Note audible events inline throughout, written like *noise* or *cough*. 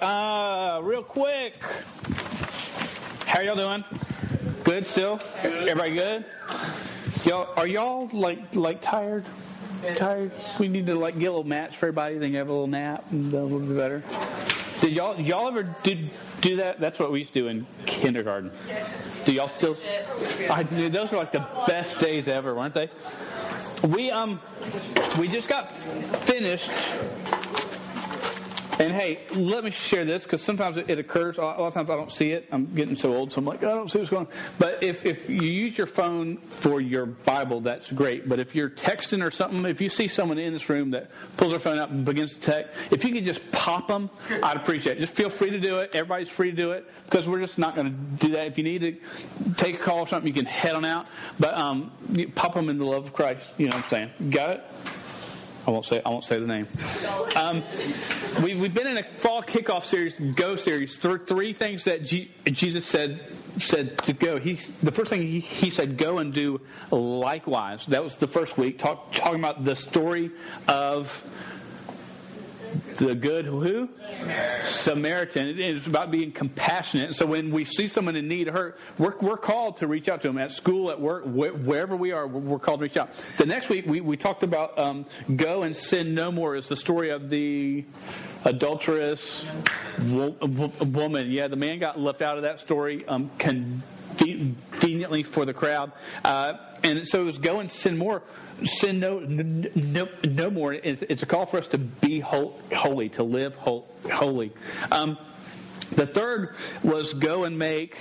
right, uh, real quick. How y'all doing? Good still? Everybody good? Y'all are y'all like like tired? Tired? We need to like get a little match for everybody. Then have a little nap and a little bit better. Did y'all y'all ever did do that? That's what we used to do in kindergarten. Do y'all still? I, those were like the best days ever, weren't they? We um we just got finished and hey, let me share this because sometimes it, occurs. A lot, of times I don't see it. I'm getting so old, so I'm like, I don't see what's going on. But if, if you use your phone for your Bible, that's great. But if you're texting or something, if you see someone in this room that pulls their phone out and begins to text, if you could just pop them, I'd appreciate it. Just feel free to do it. Everybody's free to do it because we're just not going to do that. If you need to take a call or something, you can head on out. But um, pop them in the love of Christ. You know what I'm saying? Got it? I won't say I won't say the name. Um, we, have been in a fall kickoff series, Go series. Th- three things that G- Jesus said said to go. He the first thing he, he, said, go and do likewise. That was the first week, talk, talking about the story of the good who? Samaritan. It is about being compassionate. So when we see someone in need, hurt, we're, we're called to reach out to them at school, at work, wherever we are. We're called to reach out. The next week we, we talked about um, go and sin no more. Is the story of the adulterous wo- woman. Yeah, the man got left out of that story. Um, conveniently for the crowd. Uh, and so it was go and sin more sin no, no, no more. It's, it's, a call for us to be holy, to live holy. Um, the third was go and make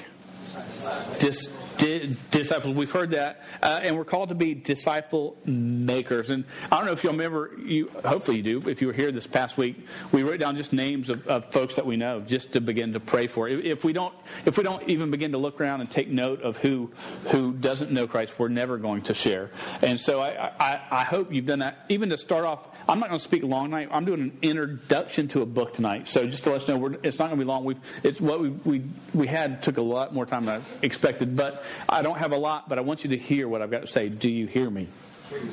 dis, disciples. We've heard that, uh, and we're called to be disciple makers. And I don't know if you'll remember. You hopefully you do. If you were here this past week, we wrote down just names of, of folks that we know, just to begin to pray for. If, if, we don't, if we don't even begin to look around and take note of who who doesn't know Christ, we're never going to share. And so I, I, I hope you've done that. Even to start off, I'm not going to speak long tonight. I'm doing an introduction to a book tonight. So just to let you know, it's not going to be long. we it's what we, we we had took a lot more time than I expected, but I don't have a lot, but I want you to hear what I've got to say. Do you hear me?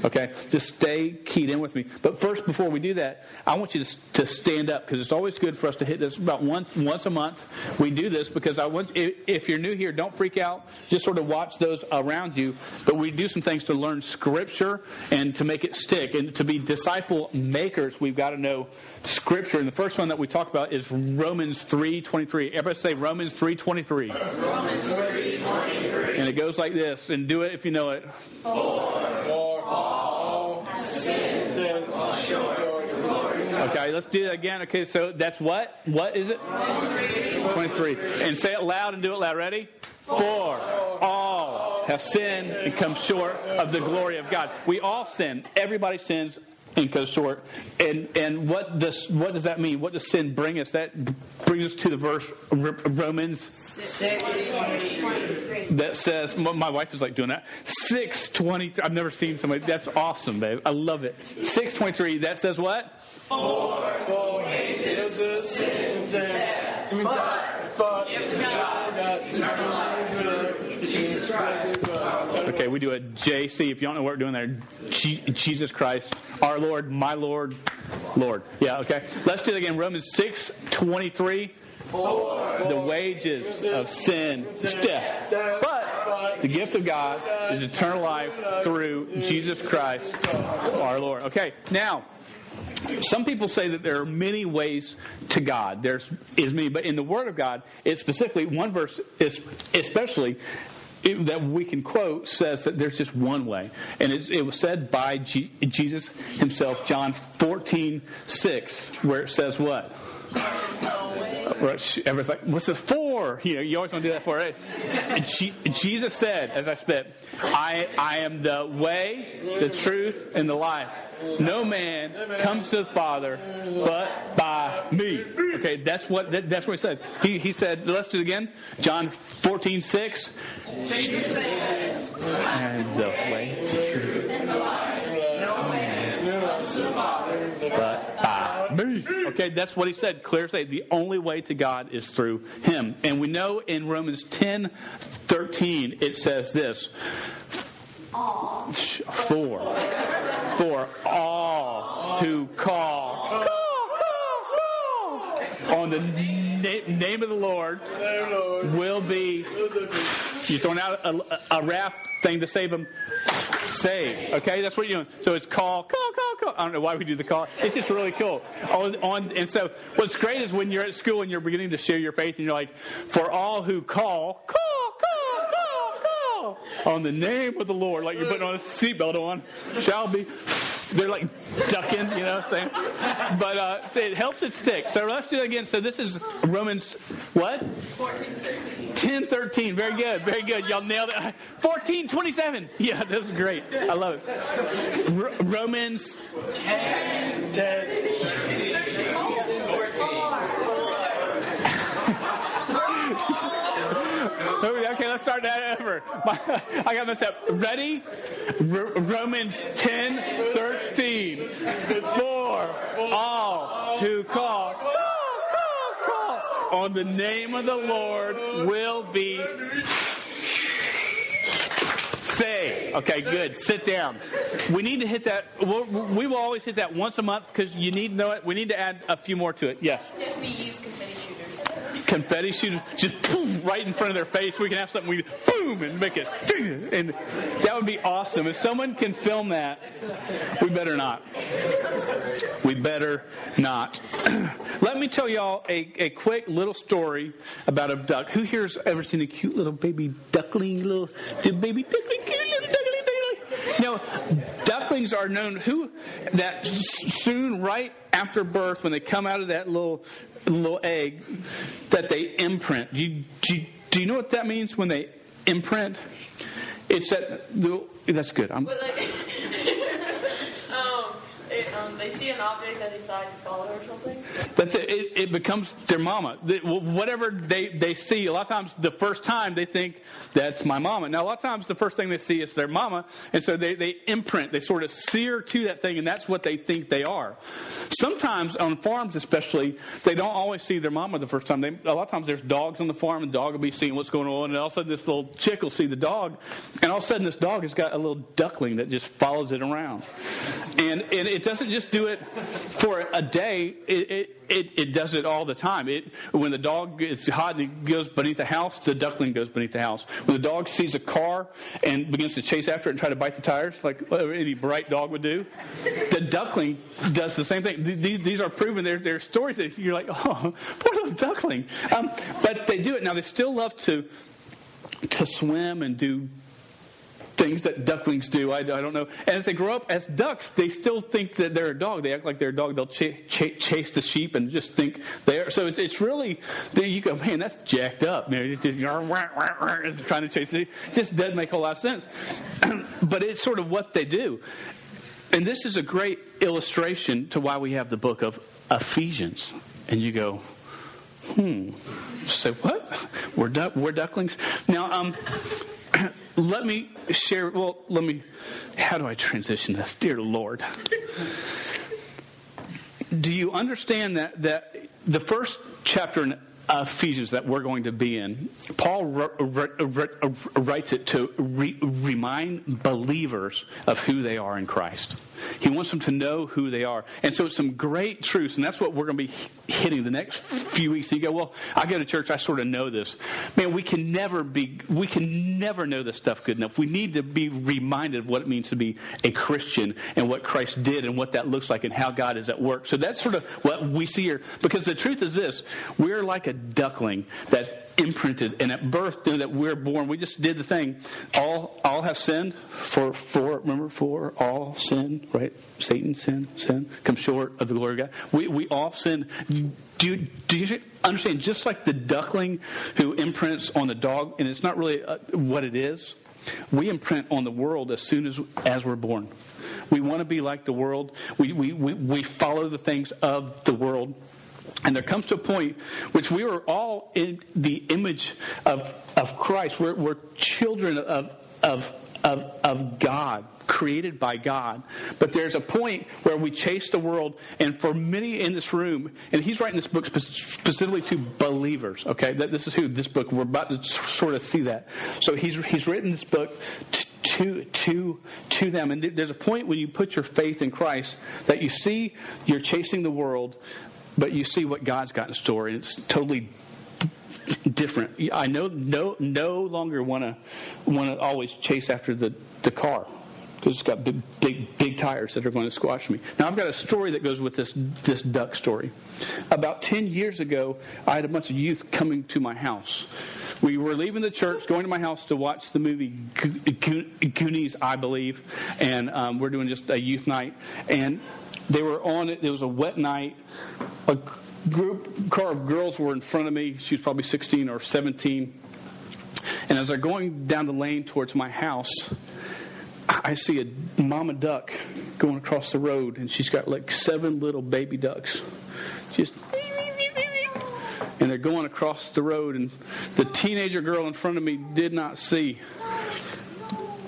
Okay? Just stay keyed in with me. But first, before we do that, I want you to, to stand up because it's always good for us to hit this about once, once a month. We do this because I want, if, if you're new here, don't freak out. Just sort of watch those around you. But we do some things to learn Scripture and to make it stick. And to be disciple makers, we've got to know Scripture. And the first one that we talk about is Romans 3.23. Everybody say Romans 3.23. Romans 3.23. And it goes like this. And do it if you know it. For Okay, let's do it again. Okay, so that's what? What is it? 23. And say it loud and do it loud. Ready? For all have sinned and come short of the glory of God. We all sin. Everybody sins and goes short. And and what does what does that mean? What does sin bring us? That brings us to the verse Romans that says my wife is like doing that. Six twenty. I've never seen somebody. That's awesome, babe. I love it. Six twenty three. That says what? For, for ages, sins, death. But, but if God, eternal life, Jesus Christ. Okay, we do a JC. If you don't know what we're doing there, G- Jesus Christ, our Lord, my Lord, Lord. Yeah, okay. Let's do it again. Romans six twenty three. The wages of sin is death. But the gift of God is eternal life through Jesus Christ, our Lord. Okay, now some people say that there are many ways to God. There's is many, but in the Word of God, it specifically one verse is especially it, that we can quote says that there's just one way, and it, it was said by G, Jesus Himself, John 14, 6, where it says what? Everyone's like, what's this for? You know, you always want to do that for, right? And Jesus said, as I spit, I, I am the way, the truth, and the life. No man comes to the Father but by me. Okay, that's what that, that's what he said. He, he said, let's do it again. John 14, 6. And the way, the truth, and the life. No man comes the Father but by me. Okay, that's what he said. Clear say the only way to God is through him. And we know in Romans 10, 13, it says this. For, for all who call, call, call, call on the na- name of the Lord will be. You're throwing out a, a raft thing to save them. Save. Okay, that's what you're doing. So it's call, call, call, call. I don't know why we do the call. It's just really cool. On, on, and so what's great is when you're at school and you're beginning to share your faith and you're like, for all who call, call, call, call, call on the name of the Lord, like you're putting on a seatbelt on, shall be they're like ducking, you know what I'm saying? But uh, so it helps it stick. So let's do it again. So this is Romans, what? 14, 16. 10, 13. Very good, very good. Y'all nailed it. 14, 27. Yeah, this is great. I love it. R- Romans 10, 10. *laughs* Okay, let's start that over. *laughs* I got messed up. Ready? R- Romans 10 13. For all who call, call, call, call on the name of the Lord will be saved. Okay, good. Sit down. We need to hit that. We'll, we will always hit that once a month because you need to know it. We need to add a few more to it. Yes. Just we use confetti shooters confetti shoot just poof, right in front of their face. We can have something we boom and make it, and that would be awesome. If someone can film that, we better not. We better not. *clears throat* Let me tell y'all a, a quick little story about a duck. Who here's ever seen a cute little baby duckling, little baby duckling, cute little duckling, duckling? Now, ducklings are known who that soon right after birth when they come out of that little little egg that they imprint. Do you, do you, do you know what that means when they imprint? It's that that's good. I'm, like, they see an object that they decide to follow or something. That's it. It, it becomes their mama. Whatever they, they see, a lot of times the first time they think that's my mama. Now a lot of times the first thing they see is their mama, and so they, they imprint, they sort of sear to that thing, and that's what they think they are. Sometimes on farms, especially, they don't always see their mama the first time. They, a lot of times there's dogs on the farm, and the dog will be seeing what's going on, and all of a sudden this little chick will see the dog, and all of a sudden this dog has got a little duckling that just follows it around, and and it doesn't just do it for a day. It, it, it, it, does it all the time. It, when the dog is hot and goes beneath the house, the duckling goes beneath the house. When the dog sees a car and begins to chase after it and try to bite the tires, like any bright dog would do, the duckling does the same thing. These, these are proven. They're, they're stories that you're like, oh, *laughs* poor little duckling. Um, but they do it. Now, they still love to to swim and do things that ducklings do. I, I, don't know. As they grow up as ducks, they still think that they're a dog. They act like they're a dog. They'll ch- ch- chase the sheep and just think they're. So it's, it's really, you go, man, that's jacked up. It's just, it's trying to chase it. just doesn't make a lot of sense. *clears throat* but it's sort of what they do. And this is a great illustration to why we have the book of Ephesians. And you go, hmm. Say, what? We're, du- we're ducklings? Now, um, *coughs* let me share. Well, let me. How do I transition this? Dear Lord. Do you understand that, that the first chapter in Ephesians that we're going to be in, Paul writes it to re- remind believers of who they are in Christ. He wants them to know who they are. And so it's some great truths, and that's what we're going to be hitting the next few weeks. You go, well, I go to church, I sort of know this. Man, we can never be, we can never know this stuff good enough. We need to be reminded of what it means to be a Christian and what Christ did and what that looks like and how God is at work. So that's sort of what we see here. Because the truth is this, we're like a duckling that's imprinted and at birth that we're born. We just did the thing. All all have sinned. For for remember for all sin right? Satan sin sin comes short of the glory of god. We we all sin. Do you, do you understand? Just like the duckling who imprints on the dog and it's not really uh, what it is we imprint on the world as soon as as we're born. We want to be like the world. We we we, we follow the things of the world and there comes to a point which we are all in the image of, of Christ. We're, we're children of, of, of, of God, created by God. But there's a point where we chase the world, and for many in this room, and he's writing this book specifically to believers, okay? This is who this book, we're about to sort of see that. So he's, he's written this book to, to, to them. And there's a point when you put your faith in Christ that you see you're chasing the world but you see what God's got in store, and it's totally different. I no no no longer want to want to always chase after the the car because it's got big, big big tires that are going to squash me. Now I've got a story that goes with this this duck story. About ten years ago, I had a bunch of youth coming to my house. We were leaving the church, going to my house to watch the movie Goonies, I believe, and um, we're doing just a youth night. And they were on it. It was a wet night. A group car of girls were in front of me. She was probably 16 or 17. And as they're going down the lane towards my house, I see a mama duck going across the road, and she's got like seven little baby ducks. Just and they're going across the road, and the teenager girl in front of me did not see.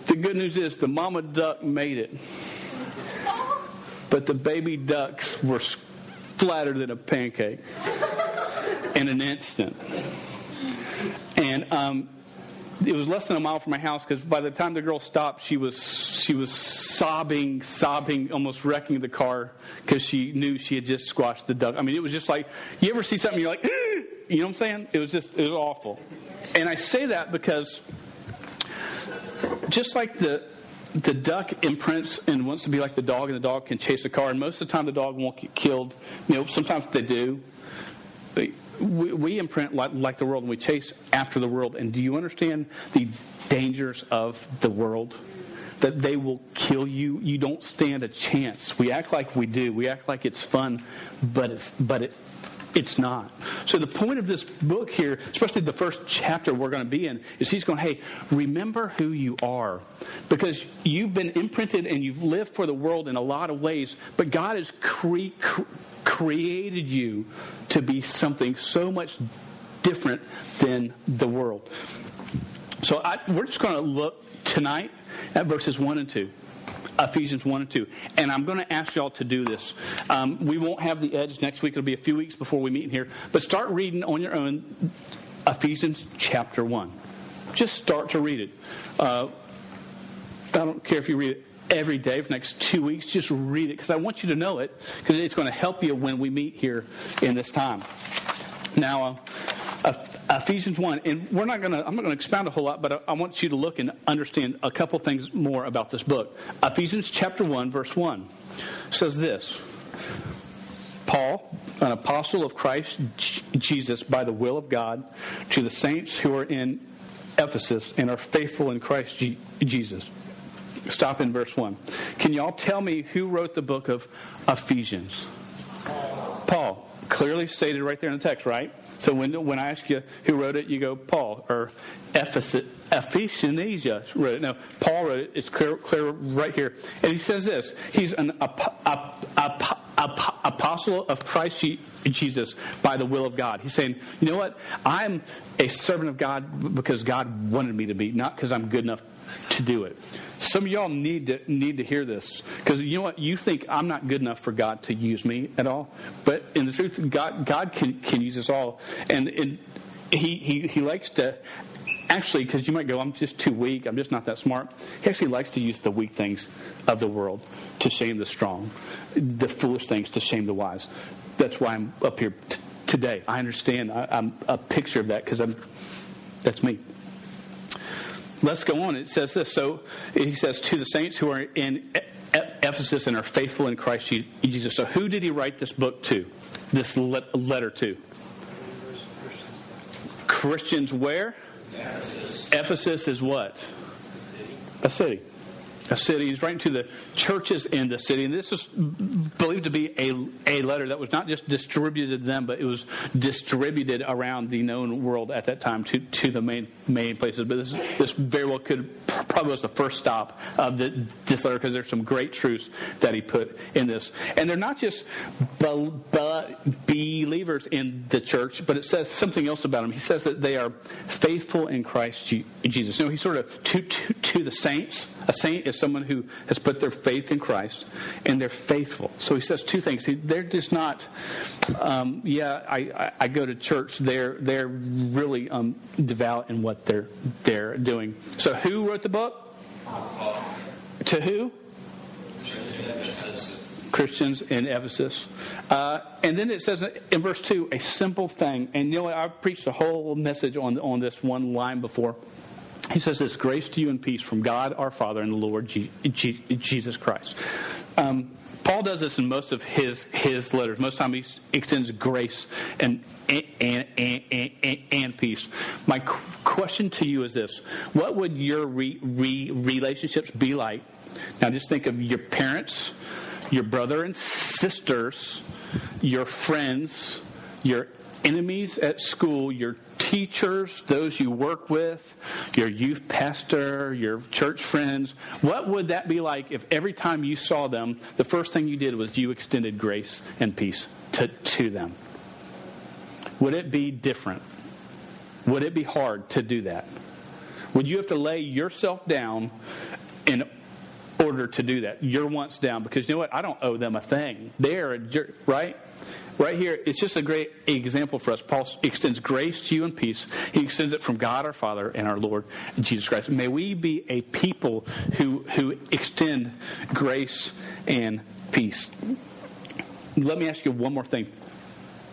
The good news is the mama duck made it, but the baby ducks were flatter than a pancake in an instant. And um, it was less than a mile from my house because by the time the girl stopped, she was she was sobbing, sobbing, almost wrecking the car because she knew she had just squashed the duck. I mean, it was just like you ever see something you're like, you know what I'm saying? It was just it was awful. And I say that because just like the the duck imprints and wants to be like the dog, and the dog can chase a car. And most of the time, the dog won't get killed. You know, sometimes they do we, we imprint like, like the world and we chase after the world. And do you understand the dangers of the world? That they will kill you. You don't stand a chance. We act like we do. We act like it's fun, but it's but it it's not. So the point of this book here, especially the first chapter we're going to be in, is he's going, hey, remember who you are. Because you've been imprinted and you've lived for the world in a lot of ways, but God has cre- created you to be something so much different than the world. So I, we're just going to look tonight at verses 1 and 2. Ephesians 1 and 2. And I'm going to ask y'all to do this. Um, we won't have the edge next week. It'll be a few weeks before we meet here. But start reading on your own Ephesians chapter 1. Just start to read it. Uh, I don't care if you read it every day for the next two weeks. Just read it because I want you to know it because it's going to help you when we meet here in this time. Now, uh, Uh, Ephesians 1, and we're not going to, I'm not going to expound a whole lot, but I, I want you to look and understand a couple things more about this book. Ephesians chapter 1, verse 1 says this Paul, an apostle of Christ Jesus by the will of God, to the saints who are in Ephesus and are faithful in Christ Jesus Stop in verse 1. Can y'all tell me who wrote the book of Ephesians? Paul. Clearly stated right there in the text, right? So when, when I ask you who wrote it, you go Paul or Ephesus, wrote it. No, Paul wrote it. It's clear, clear right here. And he says this He's an ap- ap- ap- apostle of Christ Jesus by the will of God. He's saying, you know what? I'm a servant of God because God wanted me to be, not because I'm good enough to do it. Some of y'all need to need to hear this because you know what? You think I'm not good enough for God to use me at all, but in the truth, God God can can use us all, and, and he he he likes to actually, because you might go, I'm just too weak, I'm just not that smart. He actually likes to use the weak things of the world to shame the strong, the foolish things to shame the wise. That's why I'm up here t- today. I understand. I, am a picture of that because I'm. That's me. Let's go on. It says this. So he says, to the saints who are in Ephesus and are faithful in Christ Jesus. So who did he write this book to? This letter to? Christians where? Ephesus. Ephesus is what? A city a city. He's writing to the churches in the city. And this is believed to be a, a letter that was not just distributed to them, but it was distributed around the known world at that time to, to the main main places. But this, this very well could probably was the first stop of the, this letter because there's some great truths that he put in this. And they're not just be, be, believers in the church, but it says something else about them. He says that they are faithful in Christ Jesus. Know, he's sort of to, to, to the saints. A saint is someone who has put their faith in Christ and they're faithful. So he says two things. They're just not, um, yeah, I, I, go to church. They're they're really um, devout in what they're they're doing. So who wrote the book? To who? Christians in Ephesus. Uh, and then it says in verse 2, a simple thing. And you know? I've preached a whole message on, on this one line before. He says this grace to you and peace from God our Father and the Lord Jesus Christ. Um, Paul does this in most of his his letters. Most time, he extends grace and and, and, and, and peace. My question to you is this: What would your re, re, relationships be like? Now, just think of your parents, your brother and sisters, your friends, your enemies at school, your teachers, those you work with, your youth pastor, your church friends, what would that be like if every time you saw them, the first thing you did was you extended grace and peace to, to them? Would it be different? Would it be hard to do that? Would you have to lay yourself down in order to do that? Your wants down because you know what? I don't owe them a thing. They're a jerk, right? Right here, it's just a great example for us. Paul extends grace to you and peace. He extends it from God our Father and our Lord Jesus Christ. May we be a people who, who extend grace and peace. Let me ask you one more thing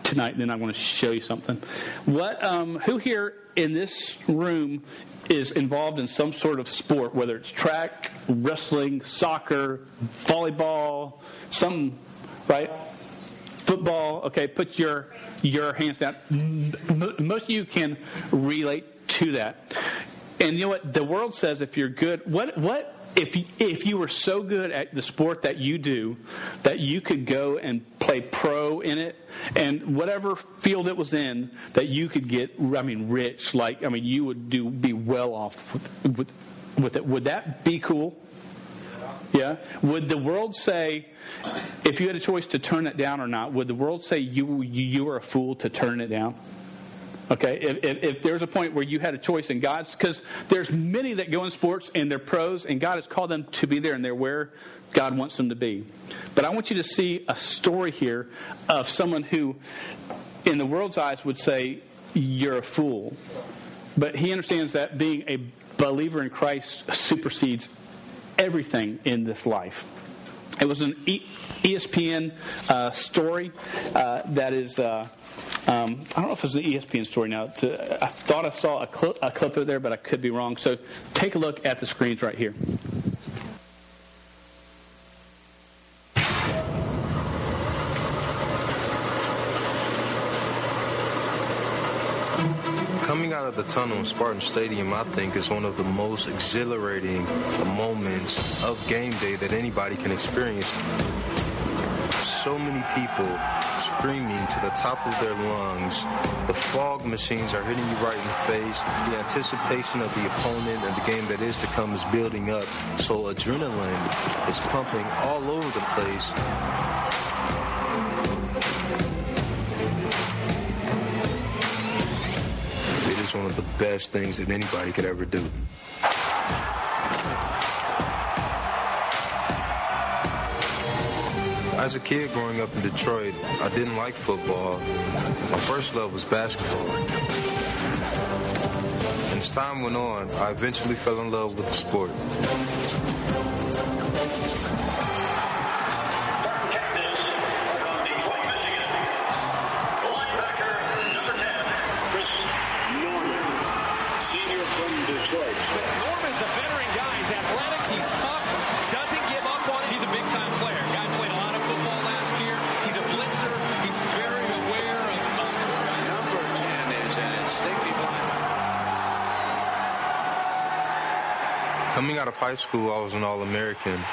tonight, then I want to show you something. What, um, who here in this room is involved in some sort of sport, whether it's track, wrestling, soccer, volleyball, some, right? Football, okay, put your your hands down. Most of you can relate to that. And you know what? The world says if you're good, what what if you, if you were so good at the sport that you do that you could go and play pro in it and whatever field it was in that you could get I mean rich like I mean you would do be well off with with, with it would that be cool? Yeah. Would the world say, if you had a choice to turn it down or not, would the world say you you were a fool to turn it down? Okay, if, if, if, there's a point where you had a choice in God's, because there's many that go in sports and they're pros, and God has called them to be there, and they're where God wants them to be. But I want you to see a story here of someone who, in the world's eyes, would say, You're a fool. But he understands that being a believer in Christ supersedes everything in this life. It was an ESPN uh, story uh, that is. Uh, um, I don't know if it's an ESPN story now. I thought I saw a, cl- a clip of it there, but I could be wrong. So take a look at the screens right here. Coming out of the tunnel in Spartan Stadium, I think, is one of the most exhilarating moments of game day that anybody can experience. So many people screaming to the top of their lungs. The fog machines are hitting you right in the face. The anticipation of the opponent and the game that is to come is building up. So adrenaline is pumping all over the place. One of the best things that anybody could ever do. As a kid growing up in Detroit, I didn't like football. My first love was basketball. And as time went on, I eventually fell in love with the sport. Coming out of high school, I was an All-American.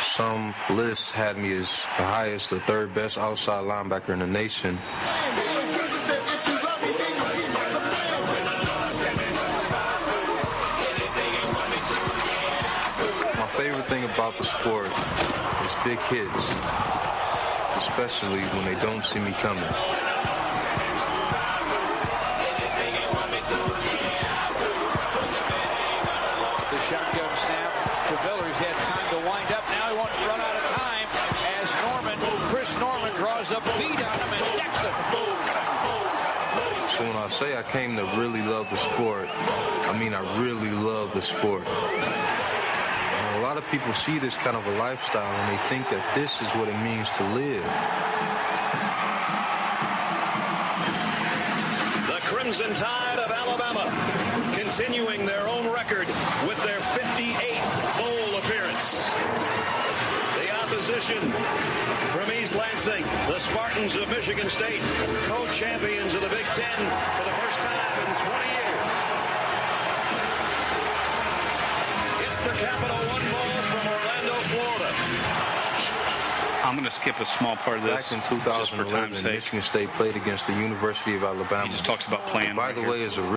Some lists had me as the highest the third best outside linebacker in the nation. My favorite thing about the sport is big hits, especially when they don't see me coming. Say I came to really love the sport, I mean I really love the sport. And a lot of people see this kind of a lifestyle and they think that this is what it means to live. The Crimson Tide of Alabama continuing their own record with opposition from East Lansing, the Spartans of Michigan State, co-champions of the Big Ten for the first time in 20 years. It's the Capital One Bowl from Orlando, Florida. I'm going to skip a small part of this. Back in just for time's 2011, sake. Michigan State played against the University of Alabama. He just talks about playing. By right the here. way, as a re-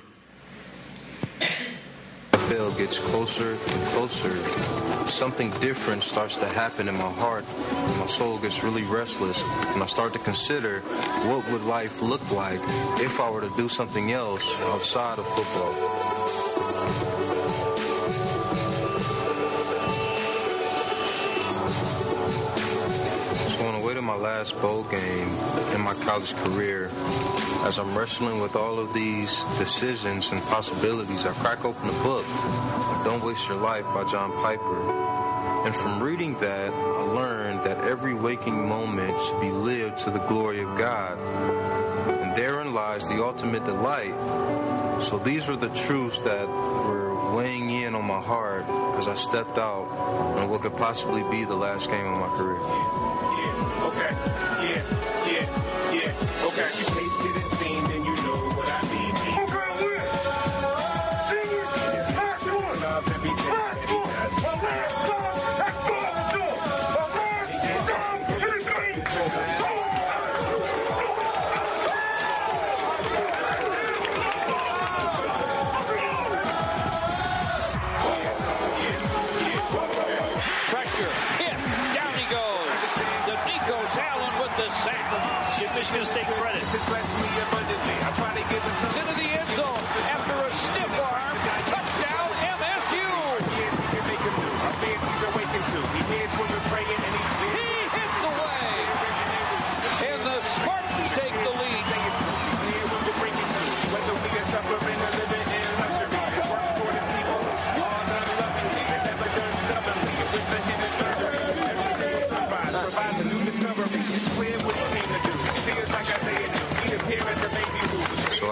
NFL *coughs* gets closer and closer, something different starts to happen in my heart. My soul gets really restless, and I start to consider what would life look like if I were to do something else outside of football. Last bowl game in my college career, as I'm wrestling with all of these decisions and possibilities, I crack open a book, Don't Waste Your Life by John Piper. And from reading that, I learned that every waking moment should be lived to the glory of God. And therein lies the ultimate delight. So these were the truths that were weighing in on my heart as I stepped out on what could possibly be the last game of my career. Yeah, okay, yeah, yeah, yeah, okay. You tasted and seen, and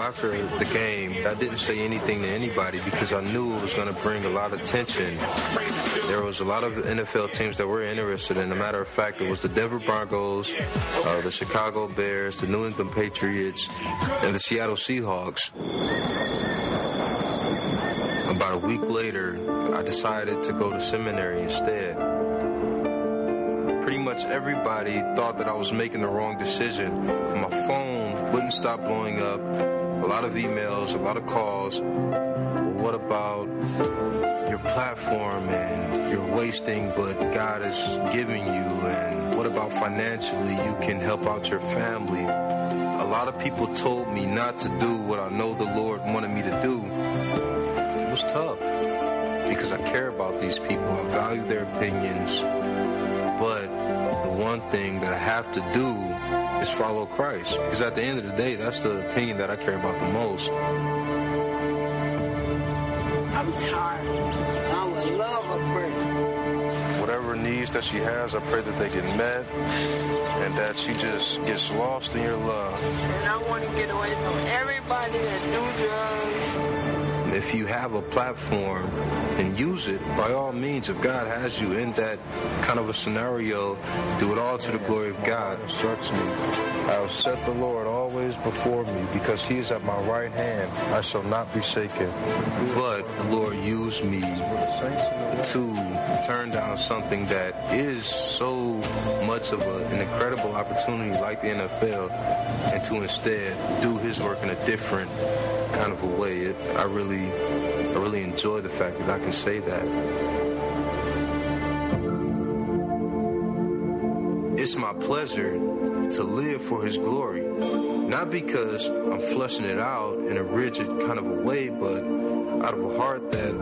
after the game, I didn't say anything to anybody because I knew it was going to bring a lot of tension. There was a lot of NFL teams that were interested, and a matter of fact, it was the Denver Broncos, uh, the Chicago Bears, the New England Patriots, and the Seattle Seahawks. About a week later, I decided to go to seminary instead. Pretty much everybody thought that I was making the wrong decision. My phone wouldn't stop blowing up. A lot of emails, a lot of calls. What about your platform and you're wasting but God is giving you? And what about financially? You can help out your family. A lot of people told me not to do what I know the Lord wanted me to do. It was tough because I care about these people. I value their opinions. But one thing that I have to do is follow Christ. Because at the end of the day, that's the opinion that I care about the most. I'm tired. I'm in love of prayer. Whatever needs that she has, I pray that they get met and that she just gets lost in your love. And I want to get away from everybody that do drugs. Um, if you have a platform, and use it. By all means, if God has you in that kind of a scenario, do it all to the glory of God. instructs me. I will set the Lord always before me, because he is at my right hand. I shall not be shaken. But Lord use me to turn down something that is so much of a, an incredible opportunity like the NFL and to instead do his work in a different kind of a way. It, I really I really enjoy the fact that I can say that. It's my pleasure to live for his glory. Not because I'm flushing it out in a rigid kind of a way, but out of a heart that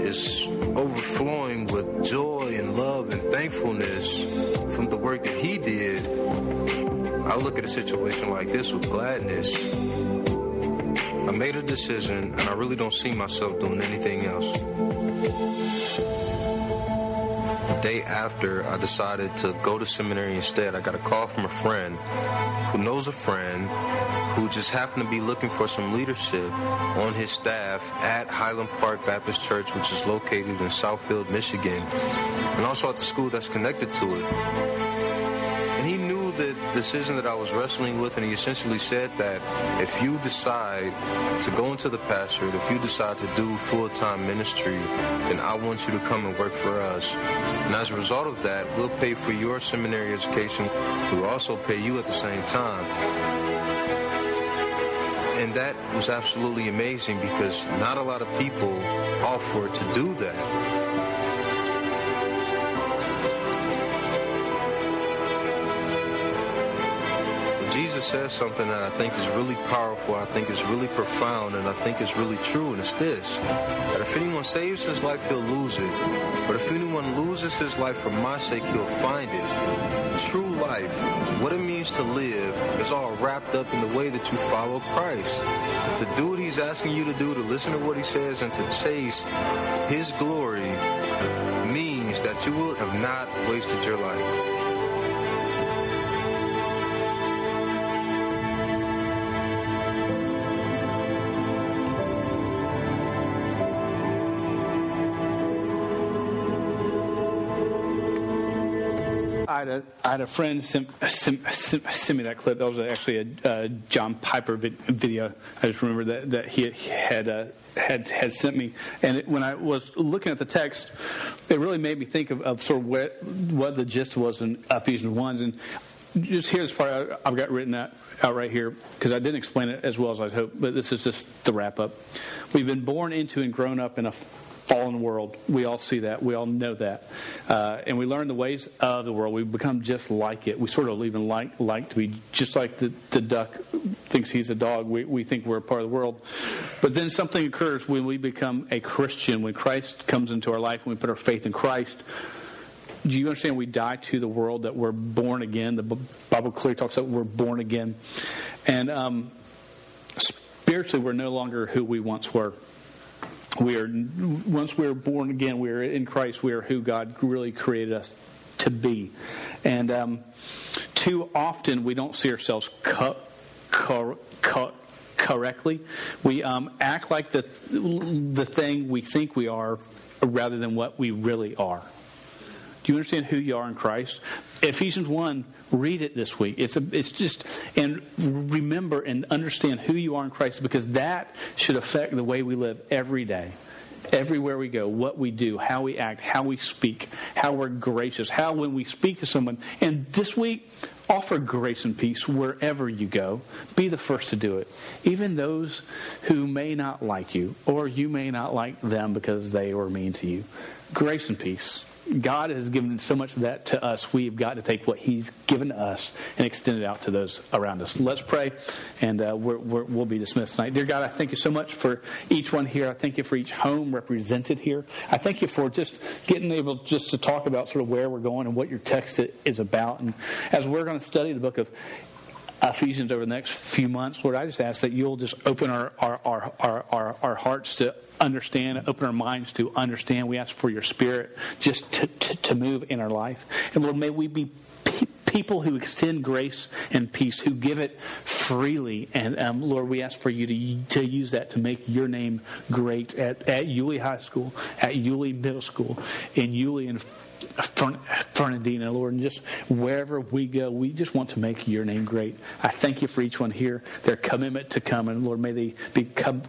is overflowing with joy and love and thankfulness from the work that he did. I look at a situation like this with gladness. I made a decision and I really don't see myself doing anything else. The day after I decided to go to seminary instead, I got a call from a friend who knows a friend who just happened to be looking for some leadership on his staff at Highland Park Baptist Church, which is located in Southfield, Michigan, and also at the school that's connected to it. Decision that I was wrestling with, and he essentially said that if you decide to go into the pastorate, if you decide to do full time ministry, then I want you to come and work for us. And as a result of that, we'll pay for your seminary education. We'll also pay you at the same time. And that was absolutely amazing because not a lot of people offer to do that. Jesus says something that I think is really powerful, I think is really profound, and I think is really true, and it's this that if anyone saves his life, he'll lose it. But if anyone loses his life for my sake, he'll find it. True life, what it means to live, is all wrapped up in the way that you follow Christ. To do what he's asking you to do, to listen to what he says, and to chase his glory means that you will have not wasted your life. I had a friend send, send, me that clip. That was actually a uh, John Piper vid- video. I just remember that, that he had uh, had had sent me. And it, when I was looking at the text, it really made me think of, of sort of what, what the gist was in Ephesians 1. And just here's part I've got written out, out right here because I didn't explain it as well as I'd hoped, but this is just the wrap up. We've been born into and grown up in a fallen world. We all see that. We all know that. Uh, and we learn the ways of the world. We become just like it. We sort of even like, like to be just like the, the duck thinks he's a dog. We, we think we're a part of the world. But then something occurs when we become a Christian, when Christ comes into our life, when we put our faith in Christ. Do you understand we die to the world, that we're born again? The Bible clearly talks about we're born again. And um, spiritually, we're no longer who we once were we are once we're born again we are in christ we are who god really created us to be. And um, too often we don't see ourselves cut, cut, cut correctly. We um, act like the the thing we think we are rather than what we really are do you understand who you are in Christ? Ephesians 1, read it this week. It's, a, it's just, and remember and understand who you are in Christ because that should affect the way we live every day. Everywhere we go, what we do, how we act, how we speak, how we're gracious, how when we speak to someone. And this week, offer grace and peace wherever you go. Be the first to do it. Even those who may not like you, or you may not like them because they were mean to you. Grace and peace. God has given so much of that to us. We've got to take what He's given us and extend it out to those around us. Let's pray, and uh, we will be dismissed tonight. Dear God, I thank you so much for each one here. I thank you for each home represented here. I thank you for just getting able just to talk about sort of where we're going and what your text is about. And as we're going to study the book of Ephesians over the next few months, Lord, I just ask that you'll just open our, our, our, our, our, our hearts to understand, open our minds to understand. We ask for your spirit just to, to, to move in our life. And Lord, may we be people who extend grace and peace, who give it freely. And um, Lord, we ask for you to, to use that to make your name great at, at Yulee High School, at Yulee Middle School, in Yulee and Fernandina, Lord, and just wherever we go, we just want to make your name great. I thank you for each one here, their commitment to come, and Lord, may they become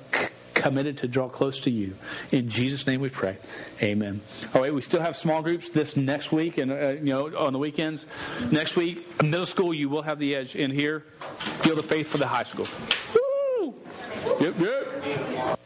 committed to draw close to you. In Jesus' name we pray. Amen. All right, we still have small groups this next week, and uh, you know on the weekends. Next week, middle school, you will have the edge in here. Feel the faith for the high school. Woo! Yep, yep.